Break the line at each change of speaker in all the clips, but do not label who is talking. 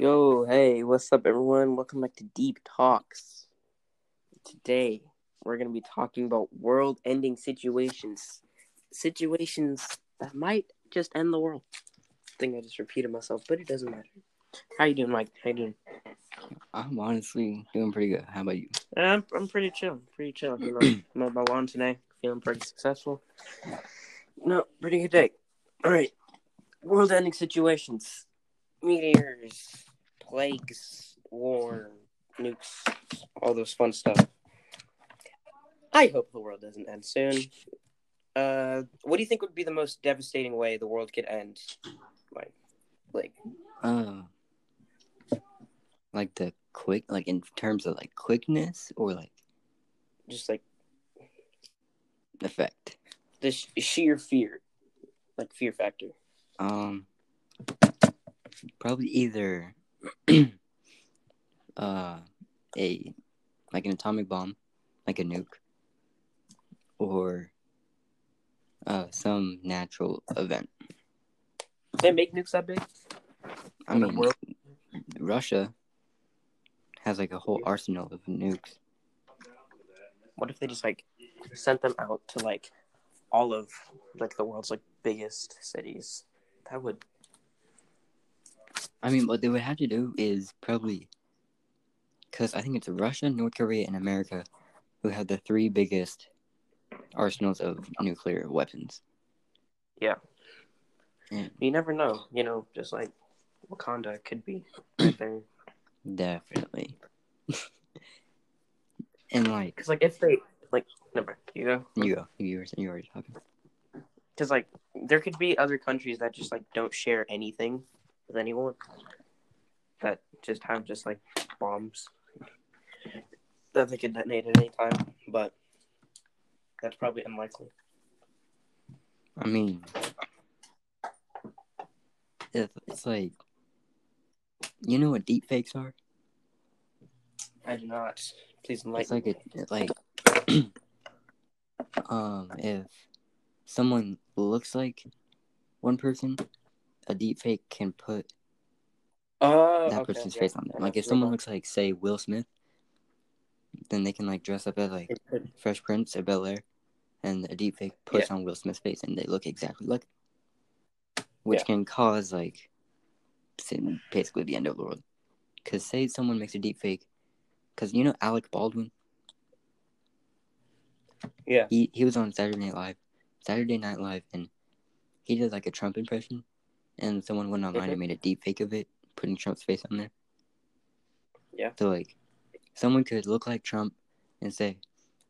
Yo, hey, what's up, everyone? Welcome back to Deep Talks. Today, we're going to be talking about world ending situations. Situations that might just end the world. I think I just repeated myself, but it doesn't matter. How you doing, Mike? How you doing?
I'm honestly doing pretty good. How about you?
I'm, I'm pretty chill. Pretty chill. You know, mowed my lawn today. Feeling pretty successful. No, pretty good day. All right. World ending situations. Meteors, plagues, war, nukes, all those fun stuff. I hope the world doesn't end soon. Uh, what do you think would be the most devastating way the world could end? Like, like
Uh, like the quick, like in terms of like quickness or like
just like
effect.
the sh- sheer fear, like fear factor.
Um, probably either uh a like an atomic bomb, like a nuke, or uh some natural event.
They make nukes that big.
I
In
mean,
world?
Russia has like a whole arsenal of nukes.
What if they just like sent them out to like all of like the world's like biggest cities? That would
I mean, what they would have to do is probably because I think it's Russia, North Korea, and America who have the three biggest arsenals of nuclear weapons.
Yeah.
And
you never know. You know, just like Wakanda could be right there.
definitely. and like,
Because like if they like, never you go.
you go. You were you were talking.
Because like there could be other countries that just like don't share anything with anyone. That just have just like bombs that they could detonate at any time, but that's probably unlikely.
I mean, it's, it's like, you know what deep fakes are?
I do not. Please
It's like a like um if someone looks like one person, a deep fake can put
Oh,
that
okay,
person's
yeah.
face on there. Like if someone looks like say Will Smith, then they can like dress up as like. Fresh Prince or Bel Air, and a deep fake puts on Will Smith's face, and they look exactly like, which
Yeah.
can cause like basically the end of the world. Cause say someone makes a deep fake, cause you know Alec Baldwin,
Yeah.
he he was on Saturday Night Live, Saturday Night Live, and he did like a Trump impression, and someone went online
Mhm.
and made a deep fake of it, putting Trump's face on there.
Yeah.
So like, someone could look like Trump and say,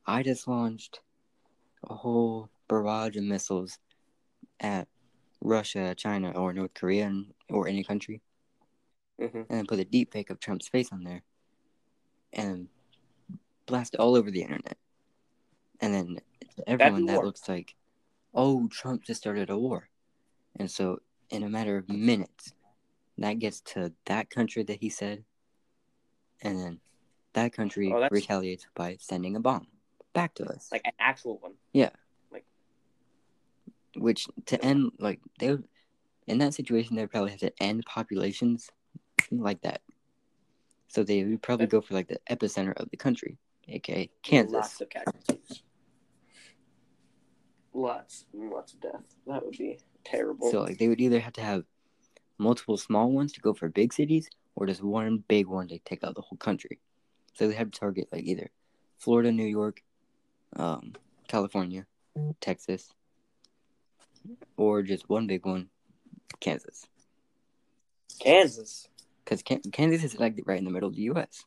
"I just launched a whole barrage of missiles at Russia, China, or North Korea, or any country,"
hmm
and then put a deep fake of Trump's face on there, and blast it all over the internet, and then everyone that looks like, "Oh, Trump just started a war," and so in a matter of minutes, that gets to that country that he said, and then that country
Oh,
retaliates by sending a bomb back to us.
Like an actual one. Yeah.
Like, which to end like they would in that situation they probably have to end populations like that. So they would probably go for like the epicenter of the country, aka Kansas.
Lots of casualties. Lots, lots of death. That would be terrible.
So like they would either have to have multiple small ones to go for big cities, or just one big one to take out the whole country. So they have to target like either Florida, New York, um, California, Texas, or just one big one, Kansas.
Kansas.
Because Kansas is like right in the middle of the U.S.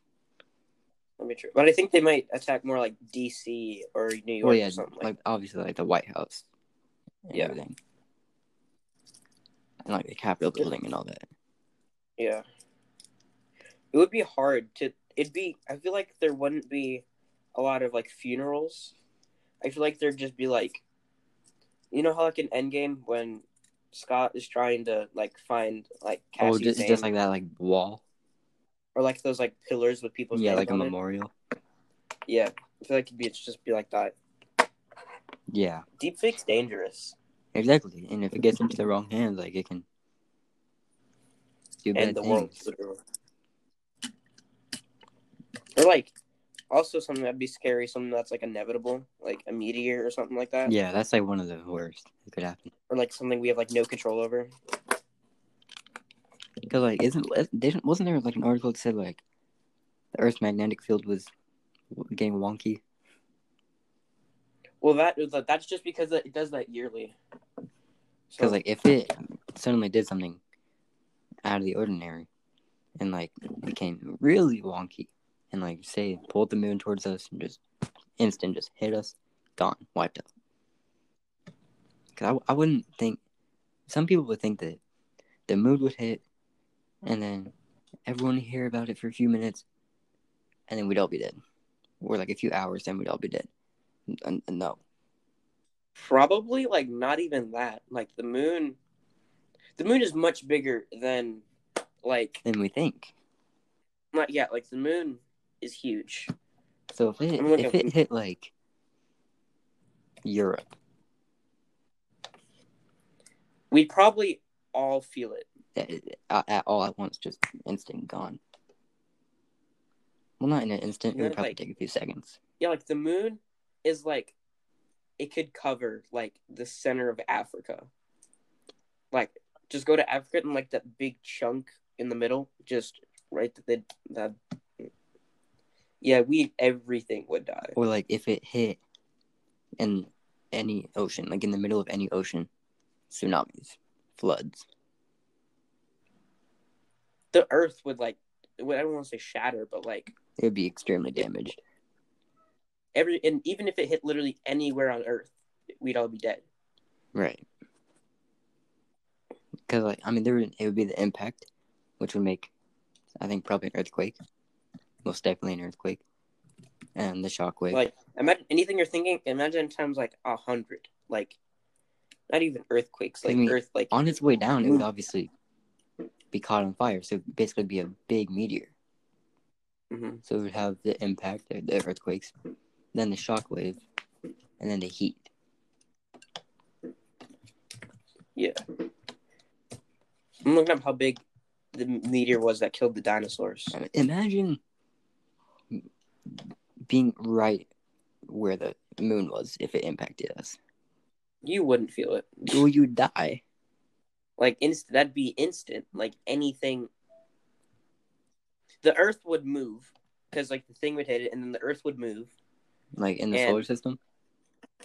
Let me try. But I think they might attack more like D.C. or New York
Well, yeah,
or something like.
obviously like the White House, and
Yeah.
everything, and like the Capitol building and all that.
Yeah. It would be hard to. It'd be. I feel like there wouldn't be a lot of like funerals. I feel like there'd just be like, you know how like in Endgame when Scott is trying to like find like oh, Cassie's
oh, just
name,
just like that, like wall.
or like those like pillars with people's
yeah, like a
it.
memorial.
Yeah, I feel like it'd be it's just be like that.
Yeah,
Deepfake's dangerous.
Exactly. And if it gets into the wrong hands, like it can Do bad
and the world
things.
would. Or like, also something that'd be scary, something that's like inevitable, like a meteor or something like that,
Yeah, that's like one of the worst that could happen.
or like something we have like no control over.
Because like, isn't didn't wasn't there like an article that said like the Earth's magnetic field was getting wonky?
Well, that that's just because it does that yearly.
Because like if it suddenly did something out of the ordinary and like became really wonky and like say pulled the moon towards us and just instant just hit us, gone, wiped out. Because I, I wouldn't think some people would think that the moon would hit and then everyone would hear about it for a few minutes and then we'd all be dead. Or like a few hours, then we'd all be dead. N- n- no.
Probably like not even that. Like the moon, the moon is much bigger than like
than we think.
not yet. Like the moon is huge.
So if it if it hit like Europe,
We'd probably all feel it.
at, at, all at once, just instant gone. Well, not in an instant. It would probably
like-
take a few seconds.
Yeah, like the moon is like it could cover like the center of Africa. Like just go to Africa and like that big chunk in the middle, just right that that yeah, we everything would die.
Or like if it hit in any ocean, like in the middle of any ocean, tsunamis, floods.
The earth would like I don't want to say shatter, but like
It would be extremely damaged.
Every and even if it hit literally anywhere on earth, we'd all be dead.
Right. Because like I mean, there would, it would be the impact, which would make, I think probably an earthquake, most definitely an earthquake, and the shockwave.
Like imagine anything you're thinking, imagine times like a hundred. Like not even earthquakes,
I
like
mean,
earth like
on its way down, it would obviously be caught on fire. So basically be a big meteor.
mhm.
So it would have the impact, the the earthquakes, then the shockwave, and then the heat.
Yeah. I'm looking up how big the meteor was that killed the dinosaurs.
Um, imagine being right where the moon was if it impacted us.
You wouldn't feel it.
Will you'd die?
Like inst that'd be instant. Like anything the earth would move because like the thing would hit it and then the earth would move.
Like in the
And-
solar system?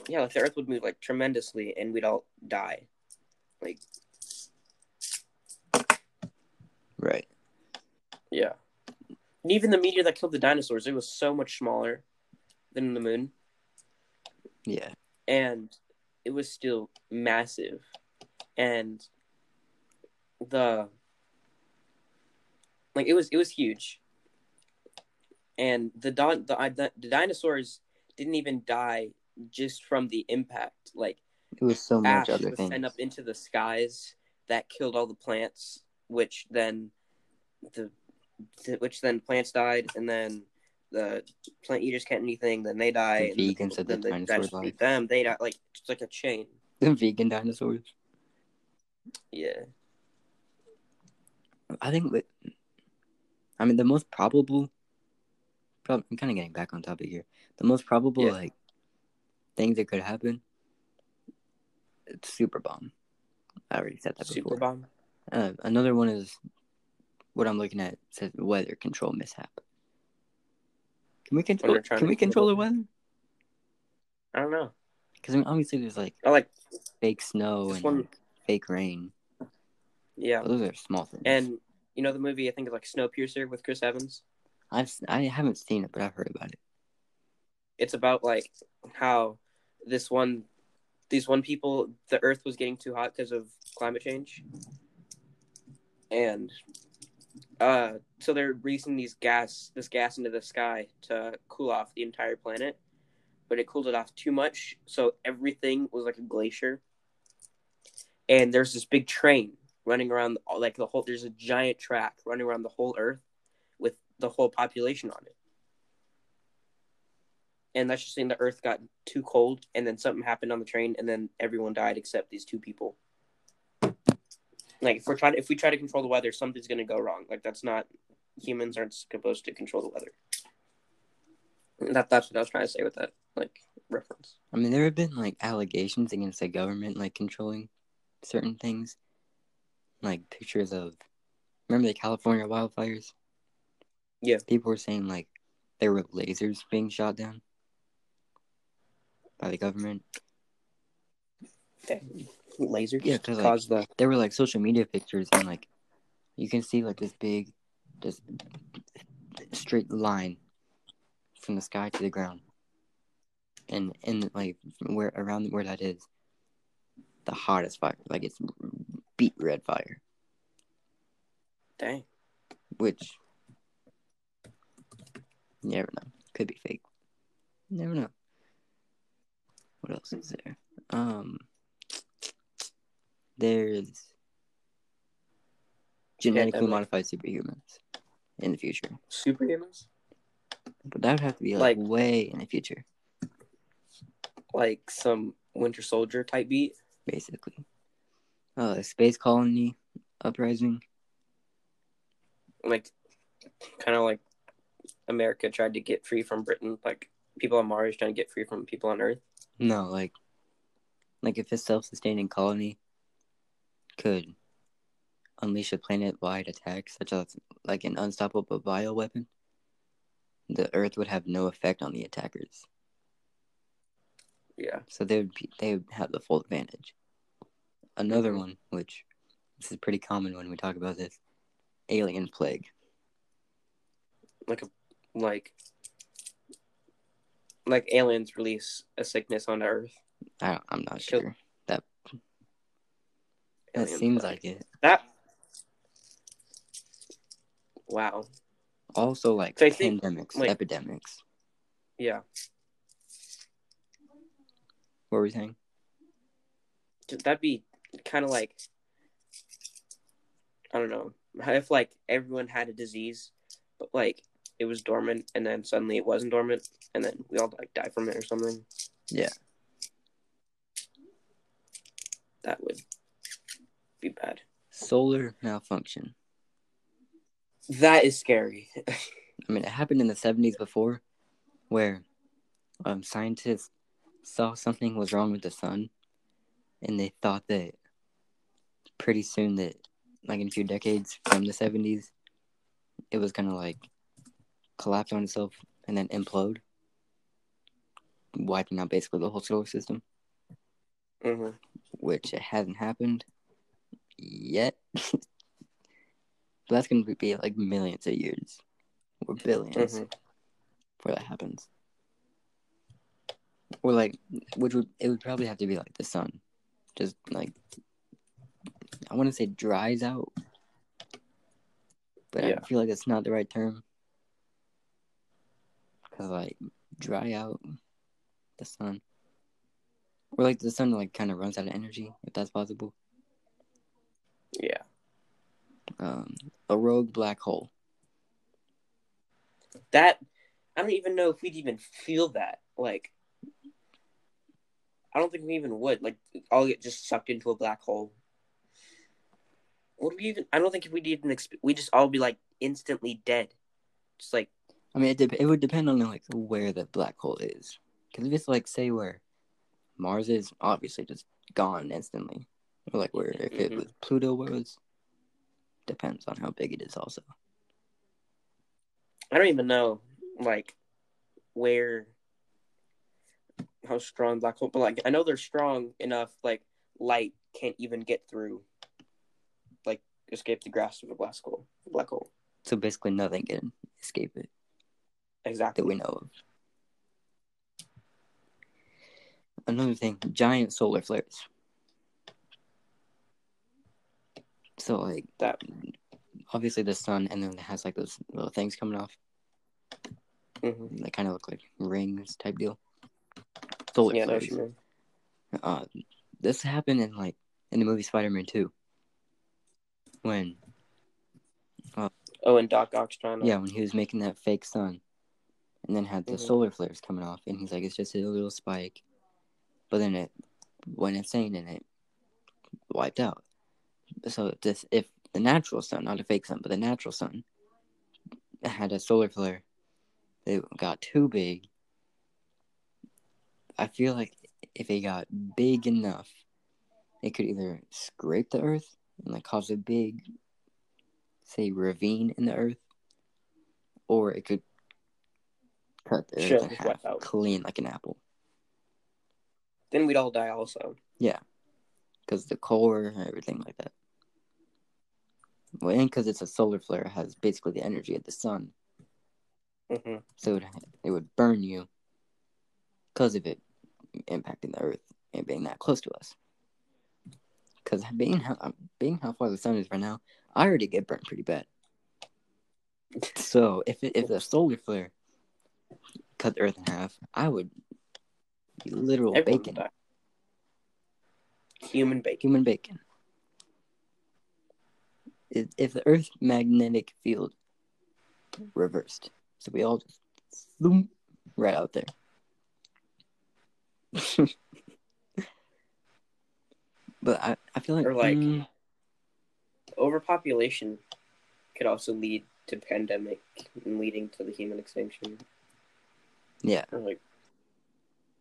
Yeah, like the earth would move like tremendously and we'd all die. Like
Right.
yeah. And even the meteor that killed the dinosaurs, it was so much smaller than the moon.
Yeah.
and it was still massive and the like it was it was huge and the don the, I- the, the dinosaurs didn't even die just from the impact. Like
It was so much
ash
other
was
things.
sent up into the skies that killed all the plants which then the, the which then plants died and then the plant eaters can't anything then they die
The
and
vegans said
then
the dinosaurs
dinosaurs eat them. They die like it's like a chain.
The vegan dinosaurs.
yeah.
I think that, I mean, the most probable, prob- I'm kind of getting back on topic here. The most probable,
Yeah.
like, things that could happen, it's super bomb. I already said that
super
before.
bomb
Uh, another one is what I'm looking at says weather control mishap. Can we control? Can we control the weather?
i don't know
Because I mean, obviously there's like
i like
fake snow and
one-
fake rain.
yeah
Those are small things.
and you know the movie i think it's like snowpiercer with chris evans
I've I haven't seen it, but I've heard about it.
it's about like how this one these one people the earth was getting too hot because of climate change and uh so they're releasing these gas this gas into the sky to cool off the entire planet but it cooled it off too much so everything was like a glacier and there's this big train running around like the whole there's a giant track running around the whole earth the whole population on it and that's just saying the earth got too cold and then something happened on the train and then everyone died except these two people like if we're trying if we try to control the weather, something's gonna go wrong. Like that's not humans aren't supposed to control the weather. That that's what I was trying to say with that like reference.
I mean, there have been like allegations against the government like controlling certain things, like pictures of. Remember the California wildfires?
Yeah.
People were saying like there were lasers being shot down by the government.
Lasers
Yeah, 'cause, like,
cause the
There were like social media pictures and like you can see like this big, just straight line from the sky to the ground, and and like where around where that is, the hottest fire, like it's beet red fire,
dang.
which you never know, could be fake. You never know. What else is there? Um, there's genetically
definitely.
modified superhumans in the future,
Superhumans?
but that would have to be like,
Like-
way in the future,
Like some Winter Soldier type beat?
basically. Uh, a space colony uprising.
Like kind of like America tried to get free from Britain, like people on Mars trying to get free from people on Earth.
No, like, like if a self-sustaining colony could unleash a planet-wide attack, such as like an unstoppable bioweapon, the Earth would have no effect on the attackers.
Yeah.
So they would be, they would have the full advantage. Another mm-hmm. one, which this is pretty common when we talk about this, alien plague.
Like a like like aliens release a sickness on Earth.
I I'm not sure. That that seems like it.
that Wow.
Also, like
So I think,
pandemics,
like-
epidemics.
Yeah.
What were we saying?
That'd be kind of like I don't know. If like everyone had a disease, but like it was dormant and then suddenly it wasn't dormant and then we all like die from it or something.
Yeah.
That would be bad.
Solar malfunction.
That is scary.
I mean, it happened in the 70s before, where um, scientists saw something was wrong with the sun, and they thought that pretty soon that, like in a few decades from the 70s, it was gonna like collapse on itself and then implode, wiping out basically the whole solar system,
hmm
which it hasn't happened yet. that's gonna be like millions of years or 1000000000s
Mhm.
before that happens. Or like, which would it would probably have to be like the sun, just like I want to say dries out, but
Yeah.
I feel like that's not the right term. Cause like dry out the sun, or like the sun like kind of runs out of energy if that's possible.
Yeah.
Um, a rogue black hole.
That I don't even know if we'd even feel that. Like I don't think we even would. Like all get just sucked into a black hole. Would we even? I don't think if we'd even. Exp- we just all be like instantly dead. Just like
I mean, it, de- it would depend on like where the black hole is. Because if it's like say where Mars is, obviously just gone instantly. Or like where if it
Mhm.
was Pluto was, depends on how big it is. Also,
I don't even know like where how strong black hole. But like I know they're strong enough. Like light can't even get through. Like escape the grasp of a black hole. Black hole.
so basically nothing can escape it
Exactly.
that we know of. Another thing, giant solar flares. So like
That.
obviously the sun, and then it has like those little things coming off.
Mhm.
They kind of look like rings type deal. Solar
Yeah, I know what
flares. Uh, this happened in like in the movie Spider Man Two. When
Oh, and Doc Ock's trying to.
yeah, when he was making that fake sun, and then had the
Mhm.
solar flares coming off, and he's like, it's just a little spike, but then it went insane and it wiped out. so this if the natural sun, not a fake sun, but the natural sun had a solar flare, it got too big. I feel like if it got big enough, it could either scrape the earth and like cause a big, say, ravine in the earth, or it could the
Sure, just
half,
out.
clean like an apple.
Then we'd all die also.
Yeah, because the core, and everything like that. Well, and because it's a solar flare, it has basically the energy of the sun,
hmm
so it it would burn you because of it impacting the Earth and being that close to us. Because being how um, being how far the sun is right now, I already get burnt pretty bad. So if it, if the solar flare cut the Earth in half, I would be literal
Everyone
bacon.
Human bacon.
human bacon. If if the Earth's magnetic field reversed, so we all just zoom right out there. but I, I feel like,
Or like-
mm,
Overpopulation could also lead to pandemic and leading to the human extinction.
Yeah,
Or like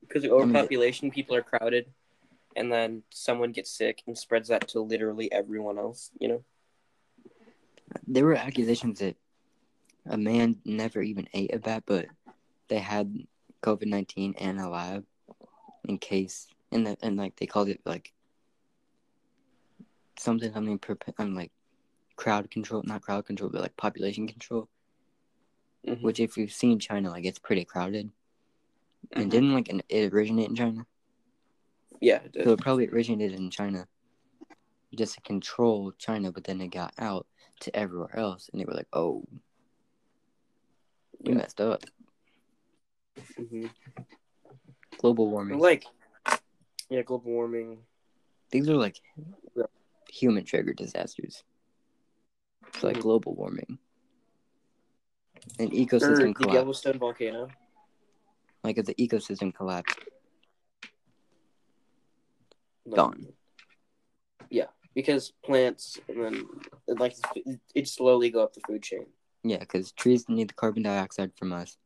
because of
mean, the-
overpopulation, people are crowded, and then someone gets sick and spreads that to literally everyone else. You know.
there were accusations that a man never even ate a bat, but they had COVID nineteen in a lab in case, and the, and like they called it like something something perp- I'm um, like crowd control, not crowd control, but like population control.
Mhm.
Which, if you've seen China, like it's pretty crowded,
Mhm.
and didn't like an, it originate in China?
Yeah. it.
So it probably originated in China, just to control China, but then it got out to everywhere else, and they were like, "Oh, we
Yeah.
messed up."
Mhm.
Global warming.
Like, yeah, global warming.
These are like
Yeah.
human triggered disasters. It's like
Mhm.
global warming. An ecosystem
the
collapse.
Yellowstone volcano.
Like if the ecosystem collapsed,
Like,
Gone.
Yeah, because plants and then like it slowly go up the food chain.
yeah, because trees need the carbon dioxide from us.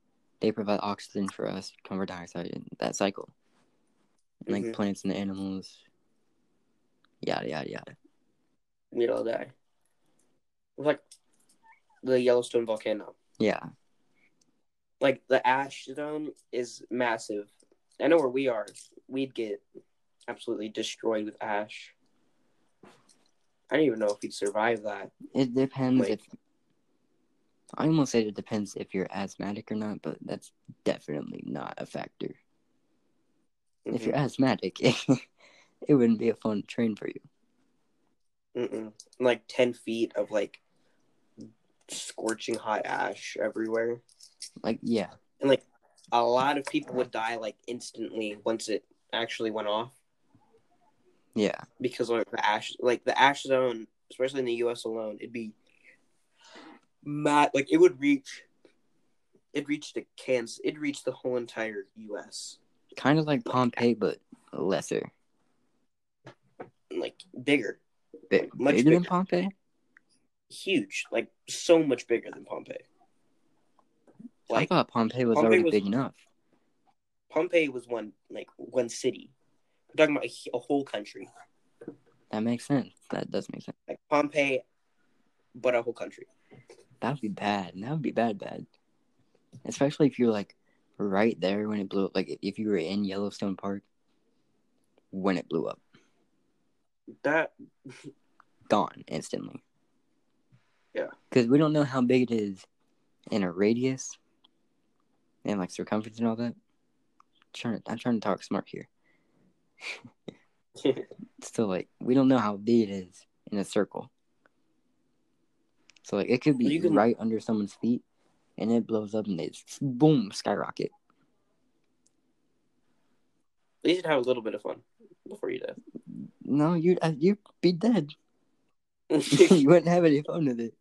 They provide oxygen for us, carbon dioxide in that cycle. And like
Mhm.
plants and the animals, yada yada yada.
We'd all die. Like the Yellowstone volcano.
Yeah,
Like the ash zone is massive. I know where we are. We'd get absolutely destroyed with ash. I don't even know if we'd survive that.
it depends
Like-
if. I almost said it depends if you're asthmatic or not, but that's definitely not a factor. If
Mhm.
you're asthmatic, it wouldn't be a fun train for you.
Mm-mm. Like ten feet of like scorching hot ash everywhere.
Like, yeah,
and like a lot of people would die like instantly once it actually went off
yeah,
because like the ash like the ash zone especially in the us alone it'd be mad like it would reach it reached the kansas it reached the whole entire us
kind of like Pompeii, but lesser.
like bigger
Big,
Much
bigger than. Pompeii.
Huge like so much bigger than pompeii
I thought Pompeii was
Pompeii
already
was-
big enough.
pompeii was one like one city we're talking about a, a whole country
That makes sense. That does make sense.
like pompeii but a whole country
That would be bad. That would be bad, bad. Especially if you're like right there when it blew up. Like if you were in Yellowstone Park when it blew up,
that
gone instantly.
Yeah.
Because we don't know how big it is in a radius and like circumference and all that. trying to, I'm trying to talk smart here. Still, like we don't know how big it is in a circle. So like it could be
You can-
right under someone's feet, and it blows up and they just, boom skyrocket.
At least you'd have a little bit of fun before you die.
No, you'd uh, you'd be dead. you wouldn't have any fun with it.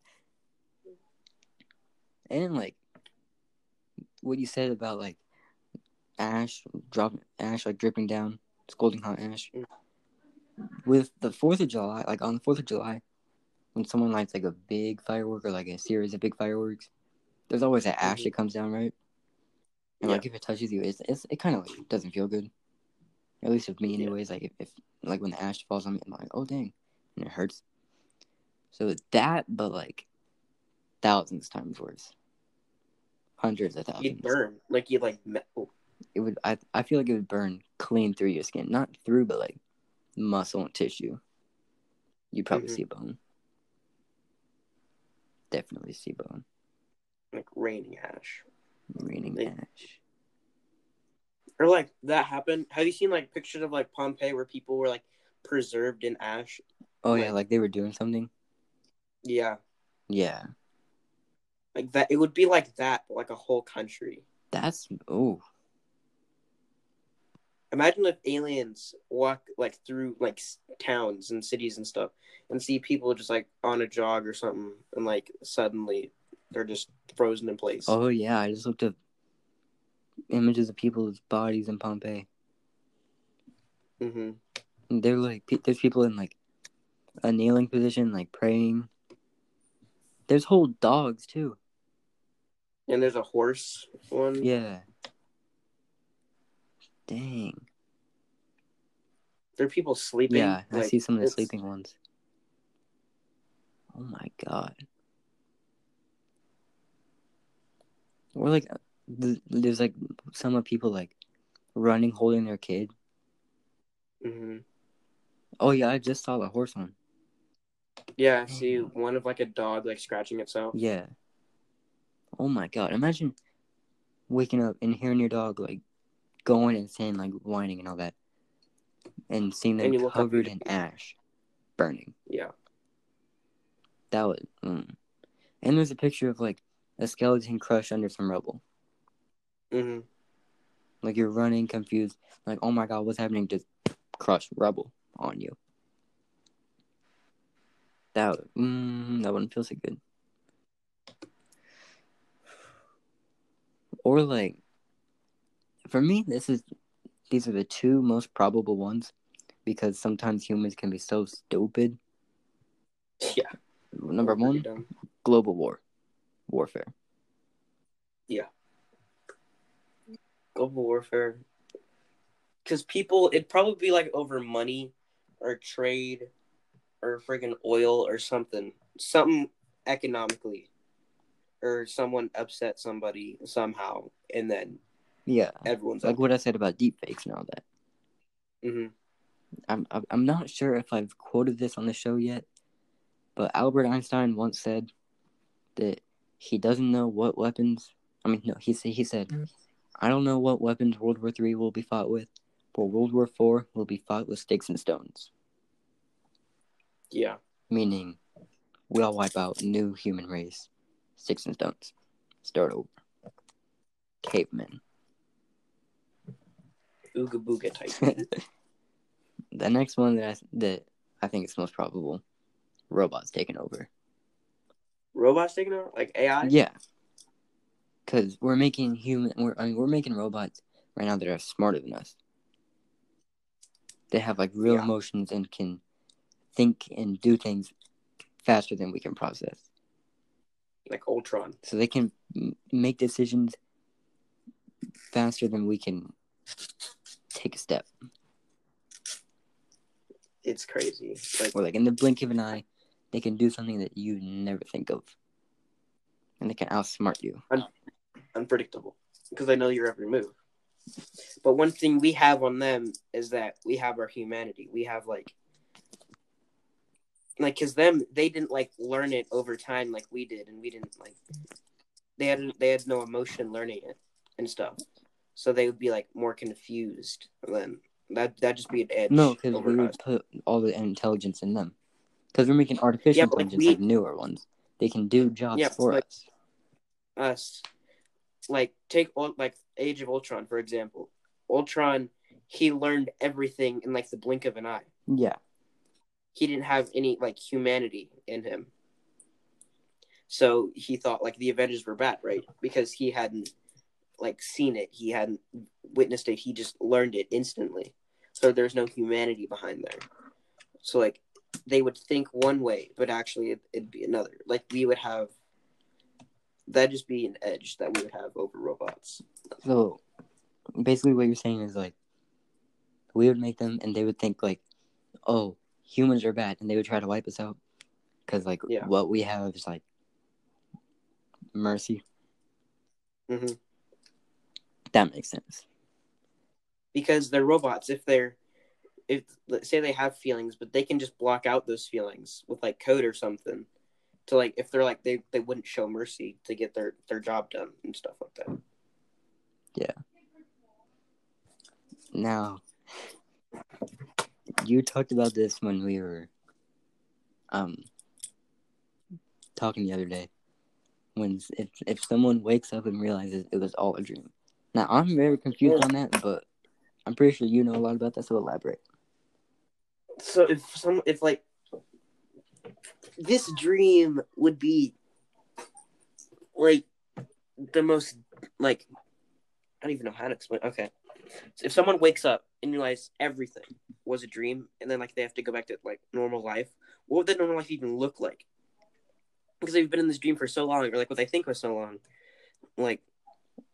And like what you said about like ash dropping ash like dripping down, scalding hot ash.
Mm.
with the Fourth of July, like on the Fourth of July, when someone lights like a big firework or like a series of big fireworks, there's always that ash
Mhm.
that comes down, right? And like if it touches you, it's, it's it kind of like doesn't feel good. At least with me,
Yeah.
anyways. Like if, if like when the ash falls on me, I'm like, oh dang, and it hurts. So that, but like thousands times worse, hundreds of thousands.
You'd burn like you like me- oh,
It would. I I feel like it would burn clean through your skin, not through, but like muscle and tissue. You probably
Mhm.
see bone. Definitely see bone.
like raining ash.
Raining
They-
ash.
Or like that happened. Have you seen like pictures of like Pompeii where people were like preserved in ash?
Oh yeah,
like-
like they were doing something.
Yeah,
Yeah,
like that. It would be like that, but like a whole country.
that's oh
Imagine if aliens walk like through like towns and cities and stuff, and see people just like on a jog or something, and like suddenly they're just frozen in place.
oh yeah. I just looked up images of people's bodies in Pompeii.
hmm
And they're like, pe- there's people in like a kneeling position, like praying. There's whole dogs too.
And there's a horse one.
Yeah. Dang.
There are people sleeping.
Yeah, I
like,
see some of the
it's-
sleeping ones. Oh my god. Or like, uh, there's like some of people like running holding their kid.
Mhm.
Oh yeah, I just saw the horse one.
Yeah, I see one of like a dog like scratching itself.
Yeah. Oh my god! Imagine waking up and hearing your dog like going and saying like whining and all that, and seeing them
And you look up
covered in ash, burning.
Yeah.
That was. Mm. And there's a picture of like a skeleton crushed under some rubble.
hmm
Like you're running confused, like oh my god, what's happening? Just crushed rubble on you. That mm, that wouldn't feel so good. Or like, for me, this is these are the two most probable ones because sometimes humans can be so stupid.
Yeah.
Number one, global war, warfare.
Yeah global warfare. Because people, it'd probably be like over money or trade or friggin' oil or something. Something economically. Or someone upset somebody somehow. And then
Yeah,
everyone's
like
like,
what I said about deepfakes and all that.
hmm
I'm I'm- not sure if I've quoted this on the show yet, but Albert Einstein once said that he doesn't know what weapons. I mean, no, he said he said, I don't know what weapons World War Three will be fought with, but World War Four will be fought with sticks and stones.
Yeah.
Meaning, we all wipe out new human race, sticks and stones, start over. Cavemen.
Ooga booga type.
the next one that I, that I think is most probable, robots taking over.
Robots taking over? Like AI?
Yeah, because we're making human. We're I mean we're making robots right now that are smarter than us. They have like real
Yeah.
emotions and can think and do things faster than we can process.
Like Ultron.
So they can m- make decisions faster than we can take a step.
It's crazy. Like,
Or like in the blink of an eye, they can do something that you never think of, and they can outsmart you.
unpredictable because they know your every move. But one thing we have on them is that we have our humanity. We have like, like, cause them they didn't like learn it over time like we did, and we didn't like. They had they had no emotion learning it and stuff, so they would be like more confused. Then that that just be an edge.
No, because we would
us.
put all the intelligence in them. Because we're making artificial
Yeah, but, like,
intelligence like, newer ones. They can do jobs
Yeah,
for
like-
us.
us. Like take like Age of Ultron for example. Ultron, he learned everything in like the blink of an eye.
Yeah.
He didn't have any like humanity in him. So he thought like the Avengers were bad, right? Because he hadn't like seen it, he hadn't witnessed it, he just learned it instantly. So there's no humanity behind there. So like they would think one way, but actually it, it'd be another. Like we would have that'd just be an edge that we would have over robots.
So basically, what you're saying is like we would make them, and they would think like, "Oh, humans are bad," and they would try to wipe us out because like
Yeah.
what we have is like mercy.
hmm
That makes sense.
Because they're robots. If they're if let's say they have feelings, but they can just block out those feelings with like code or something. To like if they're like they, they wouldn't show mercy to get their their job done and stuff like that. Yeah.
Now, you talked about this when we were um talking the other day. When if if someone wakes up and realizes it was all a dream. Now I'm very confused on that, but I'm pretty sure you know a lot about that, so elaborate.
So if some if like this dream would be like the most like I don't even know how to explain. Okay, so if someone wakes up and realize everything was a dream, and then like they have to go back to like normal life, what would that normal life even look like? Because they've been in this dream for so long, or like what they think was so long. Like,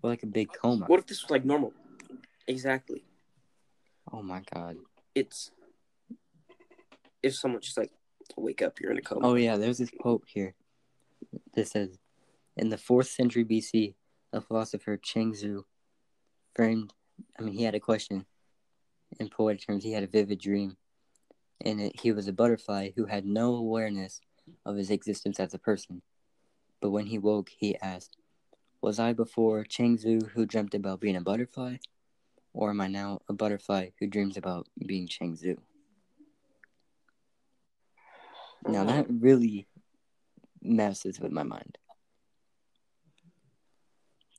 like a big coma.
what if this was like normal? Exactly.
Oh my god.
It's if someone just like wake up, you're in a coma.
Oh yeah, there's this quote here that says, "In the fourth century BC, a philosopher Cheng Zhu framed. I mean, he had a question. In poetic terms, he had a vivid dream. In it, he was a butterfly who had no awareness of his existence as a person. But when he woke, he asked, "Was I before Cheng Zhu who dreamt about being a butterfly, or am I now a butterfly who dreams about being Cheng Zhu?" Now that really messes with my mind.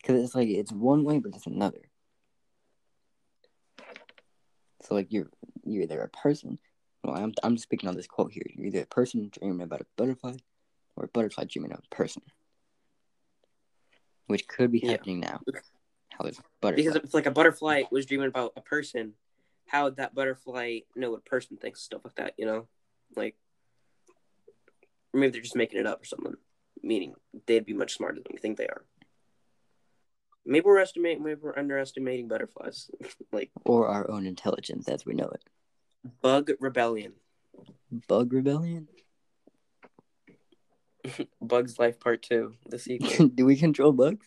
Cause it's like it's one way, but it's another. So like you're you're either a person. Well, I'm I'm just speaking on this quote here. You're either a person dreaming about a butterfly, or a butterfly dreaming of a person. Which could be
Yeah.
happening now. How there's butterfly.
Because if like a butterfly was dreaming about a person, how would that butterfly know what a person thinks? Stuff like that, you know, like or maybe they're just making it up or something. Meaning they'd be much smarter than we think they are. Maybe we're estimating. Maybe we're underestimating butterflies. like
or our own intelligence as we know it.
bug rebellion,
Bug rebellion?
Bug's Life Part Two, the sequel.
Do we control bugs?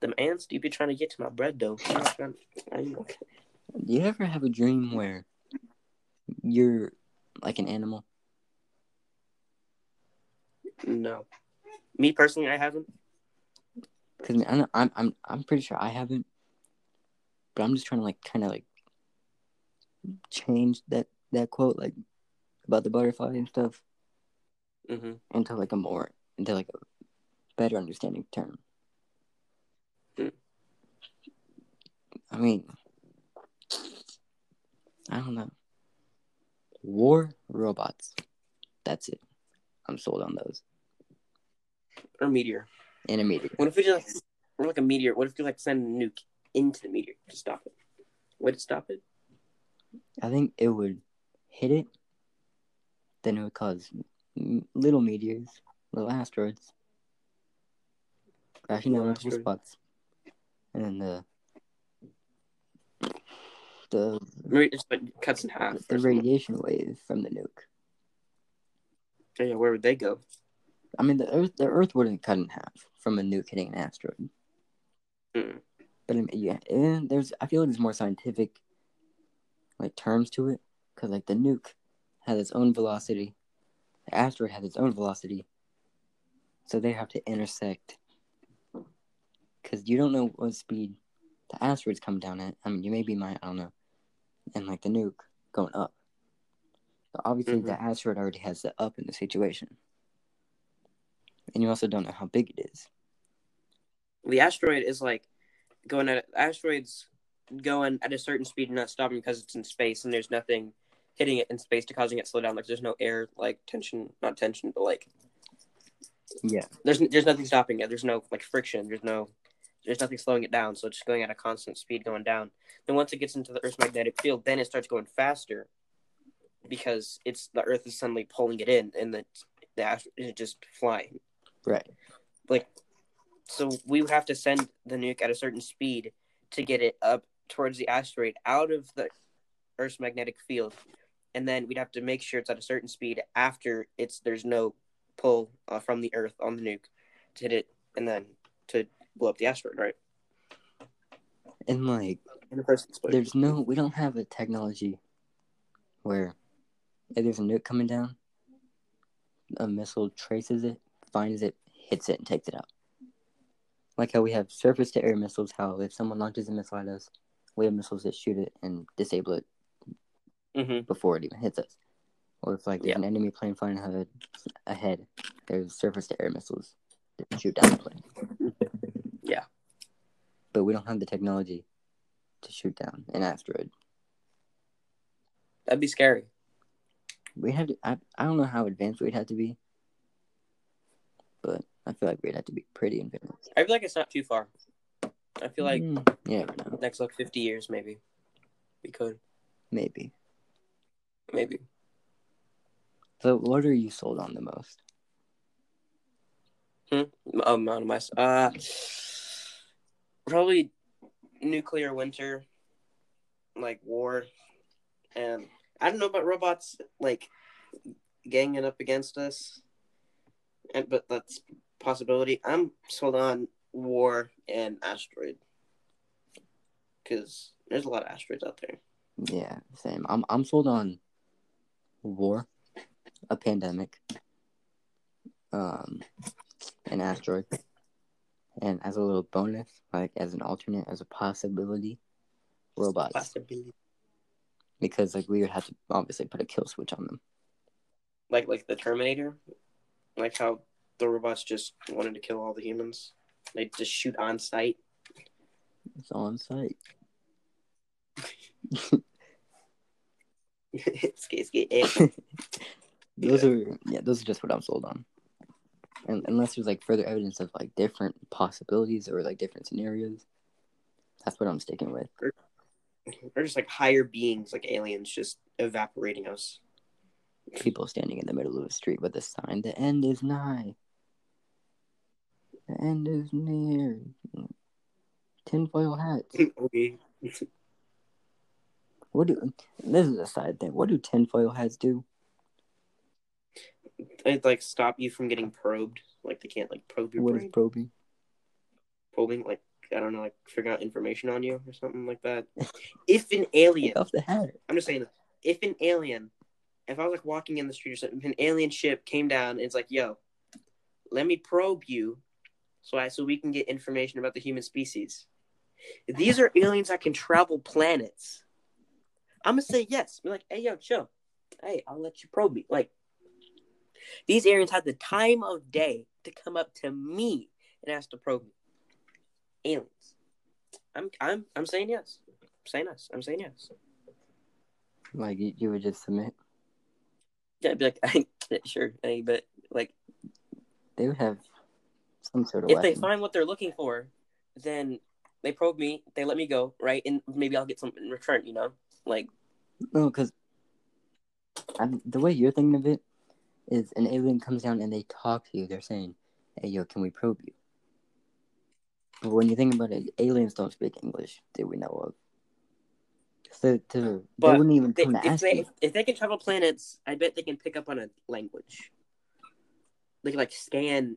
Them ants, do you be trying to get to my bread though. I'm not trying- I'm okay.
Do you ever have a dream where you're like an animal?
No, me personally, I haven't.
Because I know, I'm I'm I'm pretty sure I haven't, but I'm just trying to like kind of like change that that quote like about the butterfly and stuff
hmm
into like a more into like a better understanding term.
Hmm.
I mean, I don't know. War robots. That's it. I'm sold on those.
Or meteor.
In a meteor.
What if we just we're like a meteor? What if we like send a nuke into the meteor to stop it? Would it stop it?
I think it would hit it, then it would cause little meteors, little asteroids, crashing down
Little
spots, and then the the
it just like, cuts in half.
the radiation wave from the nuke.
Yeah, where would they go?
I mean, the Earth the Earth wouldn't cut in half from a nuke hitting an asteroid.
Mm.
But I mean, yeah, and there's I feel like there's more scientific like terms to it because like the nuke has its own velocity, the asteroid has its own velocity, so they have to intersect. Because you don't know what speed the asteroid's coming down at. I mean, you may be my I don't know, and like the nuke going up. So obviously,
Mhm.
the asteroid already has the up in the situation, and you also don't know how big it is.
The asteroid is like going at asteroids going at a certain speed and not stopping because it's in space and there's nothing hitting it in space to causing it to slow down. Like there's no air like tension, not tension, but like
Yeah.
there's there's nothing stopping it. There's no like friction. There's no there's nothing slowing it down, so it's just going at a constant speed going down. Then once it gets into the Earth's magnetic field, then it starts going faster because it's the Earth is suddenly pulling it in, and the the is just flying.
Right.
Like, so we would have to send the nuke at a certain speed to get it up towards the asteroid out of the Earth's magnetic field, and then we'd have to make sure it's at a certain speed after it's there's no pull uh, from the Earth on the nuke to hit it, and then to blow up the asteroid, right?
And like,
In the
there's no, we don't have a technology where if there's a nuke coming down, a missile traces it, finds it, hits it, and takes it out. Like how we have surface to air missiles, how if someone launches a missile at us, we have missiles that shoot it and disable it
hmm
before it even hits us. Or if like there's
Yeah.
an enemy plane flying ahead, there's surface to air missiles that shoot down the plane.
Yeah.
But we don't have the technology to shoot down an asteroid.
That'd be scary.
We have to, I, I don't know how advanced we'd have to be, but I feel like we'd have to be pretty advanced.
I feel like it's not too far. I feel like
Mm, never
next like fifty years maybe we could
Maybe.
maybe.
So what are you sold on the most?
Um, on my uh, probably nuclear winter, like war, and I don't know about robots like ganging up against us, and but that's possibility. I'm sold on war and asteroid because there's a lot of asteroids out there.
Yeah, same. I'm I'm sold on war, a pandemic, um, an asteroid, and as a little bonus, like as an alternate, as a possibility, robots.
Possibility.
Because like we would have to obviously put a kill switch on them.
Like like the Terminator, like how the robots just wanted to kill all the humans. They just shoot on sight.
It's on site.
skate, skate. eh.
Those are yeah, those are just what I'm sold on. And unless there's like further evidence of like different possibilities or like different scenarios, that's what I'm sticking with.
Or just like higher beings, like aliens, just evaporating us.
People standing in the middle of the street with a sign, "The end is nigh. The end is near." Tinfoil hats.
Oh, okay.
What do? This is a side thing. What do tinfoil hats do?
They like stop you from getting probed. Like they can't like probe your
What is
brain.
probing?
Probing, like I don't know, like figure out information on you or something like that. if an alien,
Take off the hat.
I'm just saying, if an alien, if I was like walking in the street or something, an alien ship came down and it's like, yo, let me probe you, so I so we can get information about the human species. These are aliens that can travel planets. I'm gonna say yes. Be like, hey, yo, chill. Hey, I'll let you probe me. Like, these aliens have the time of day to come up to me and ask to probe me. Aliens. I'm I'm I'm saying yes. I'm saying yes. I'm saying yes.
Like you, you would just submit.
Yeah, I'd be like, I, sure, but like,
They would have some sort of
if
weapon.
they find what they're looking for, then they probe me, they let me go, right, and maybe I'll get something in return. You know, like,
No, because the way you're thinking of it is an alien comes down and they talk to you. They're saying, "Hey, yo, can we probe you?" But when you think about it, aliens don't speak English that we know of. So to, they
But
wouldn't even
they,
come to
if
ask
they
you.
if they can travel planets, I bet they can pick up on a language. They can like scan,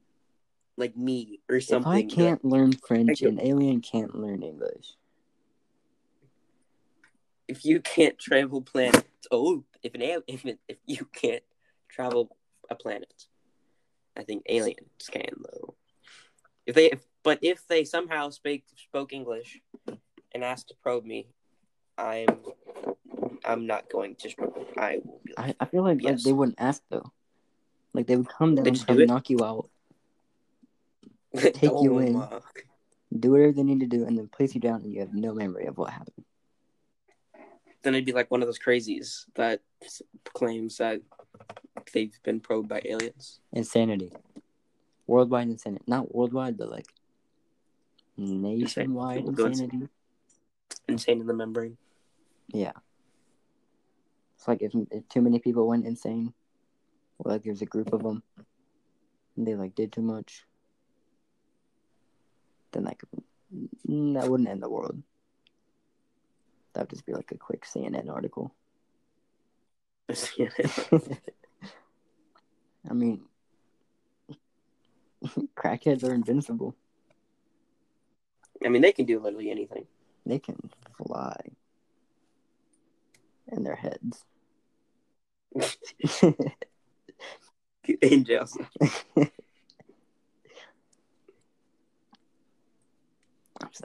like me or something. If. I
can't learn French, an alien can't learn English.
if you can't travel planets, oh, if an al- if if you can't travel a planet, I think aliens can though. If they, if, but if they somehow speak spoke English and asked to probe me, I'm I'm not going to struggle. I will be like,
I, I feel like, like they wouldn't ask though. Like they would come
They
down,
just do
knock you out, take you
"Oh
in.
my."
do whatever they need to do, and then place you down, and you have no memory of what happened.
Then I'd be like one of those crazies that claims that they've been probed by aliens.
Insanity. Worldwide insanity. Not worldwide, but like nationwide insanity.
Insane in the membrane.
Yeah. It's like if, if too many people went insane, or like there's a group of them, and they like did too much, then like mm, that wouldn't end the world. That would just be like a quick CNN article. I mean, crackheads are invincible.
I mean, they can do literally anything.
They can fly. And their heads.
in jail.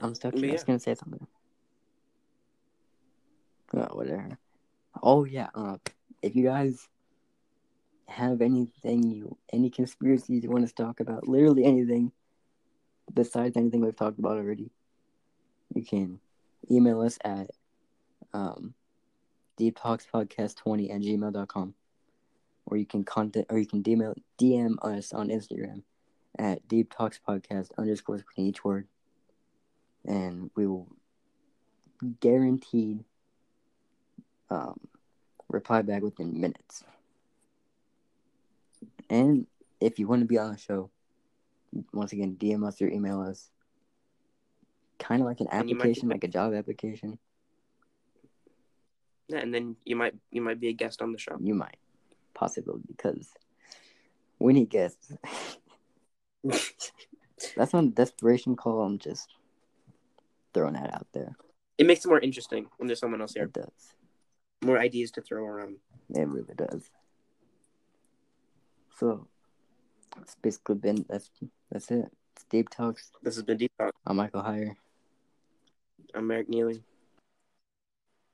I'm, stuck. Here. I was gonna say something. Oh, whatever. Oh yeah. Uh, if you guys have anything you any conspiracies you want to talk about, literally anything besides anything we've talked about already, you can email us at um, deeptalkspodcast20 at gmail.com or you can contact or you can DM, DM us on Instagram at deeptalkspodcast underscore between each word and we will guaranteed um, reply back within minutes. And if you want to be on the show, once again, DM us or email us. Kind of like an
And you might
application, like a job application.
Yeah, and then you might you might be a guest on the show.
You might, possibly, because we need guests. That's not a desperation call. I'm just throwing that out there.
It makes it more interesting when there's someone else here.
It does.
More ideas to throw around.
It really does. So, it's basically been that's that's it. It's Deep Talks.
This has been Deep talks.
I'm Michael Heyer.
I'm Eric Neely.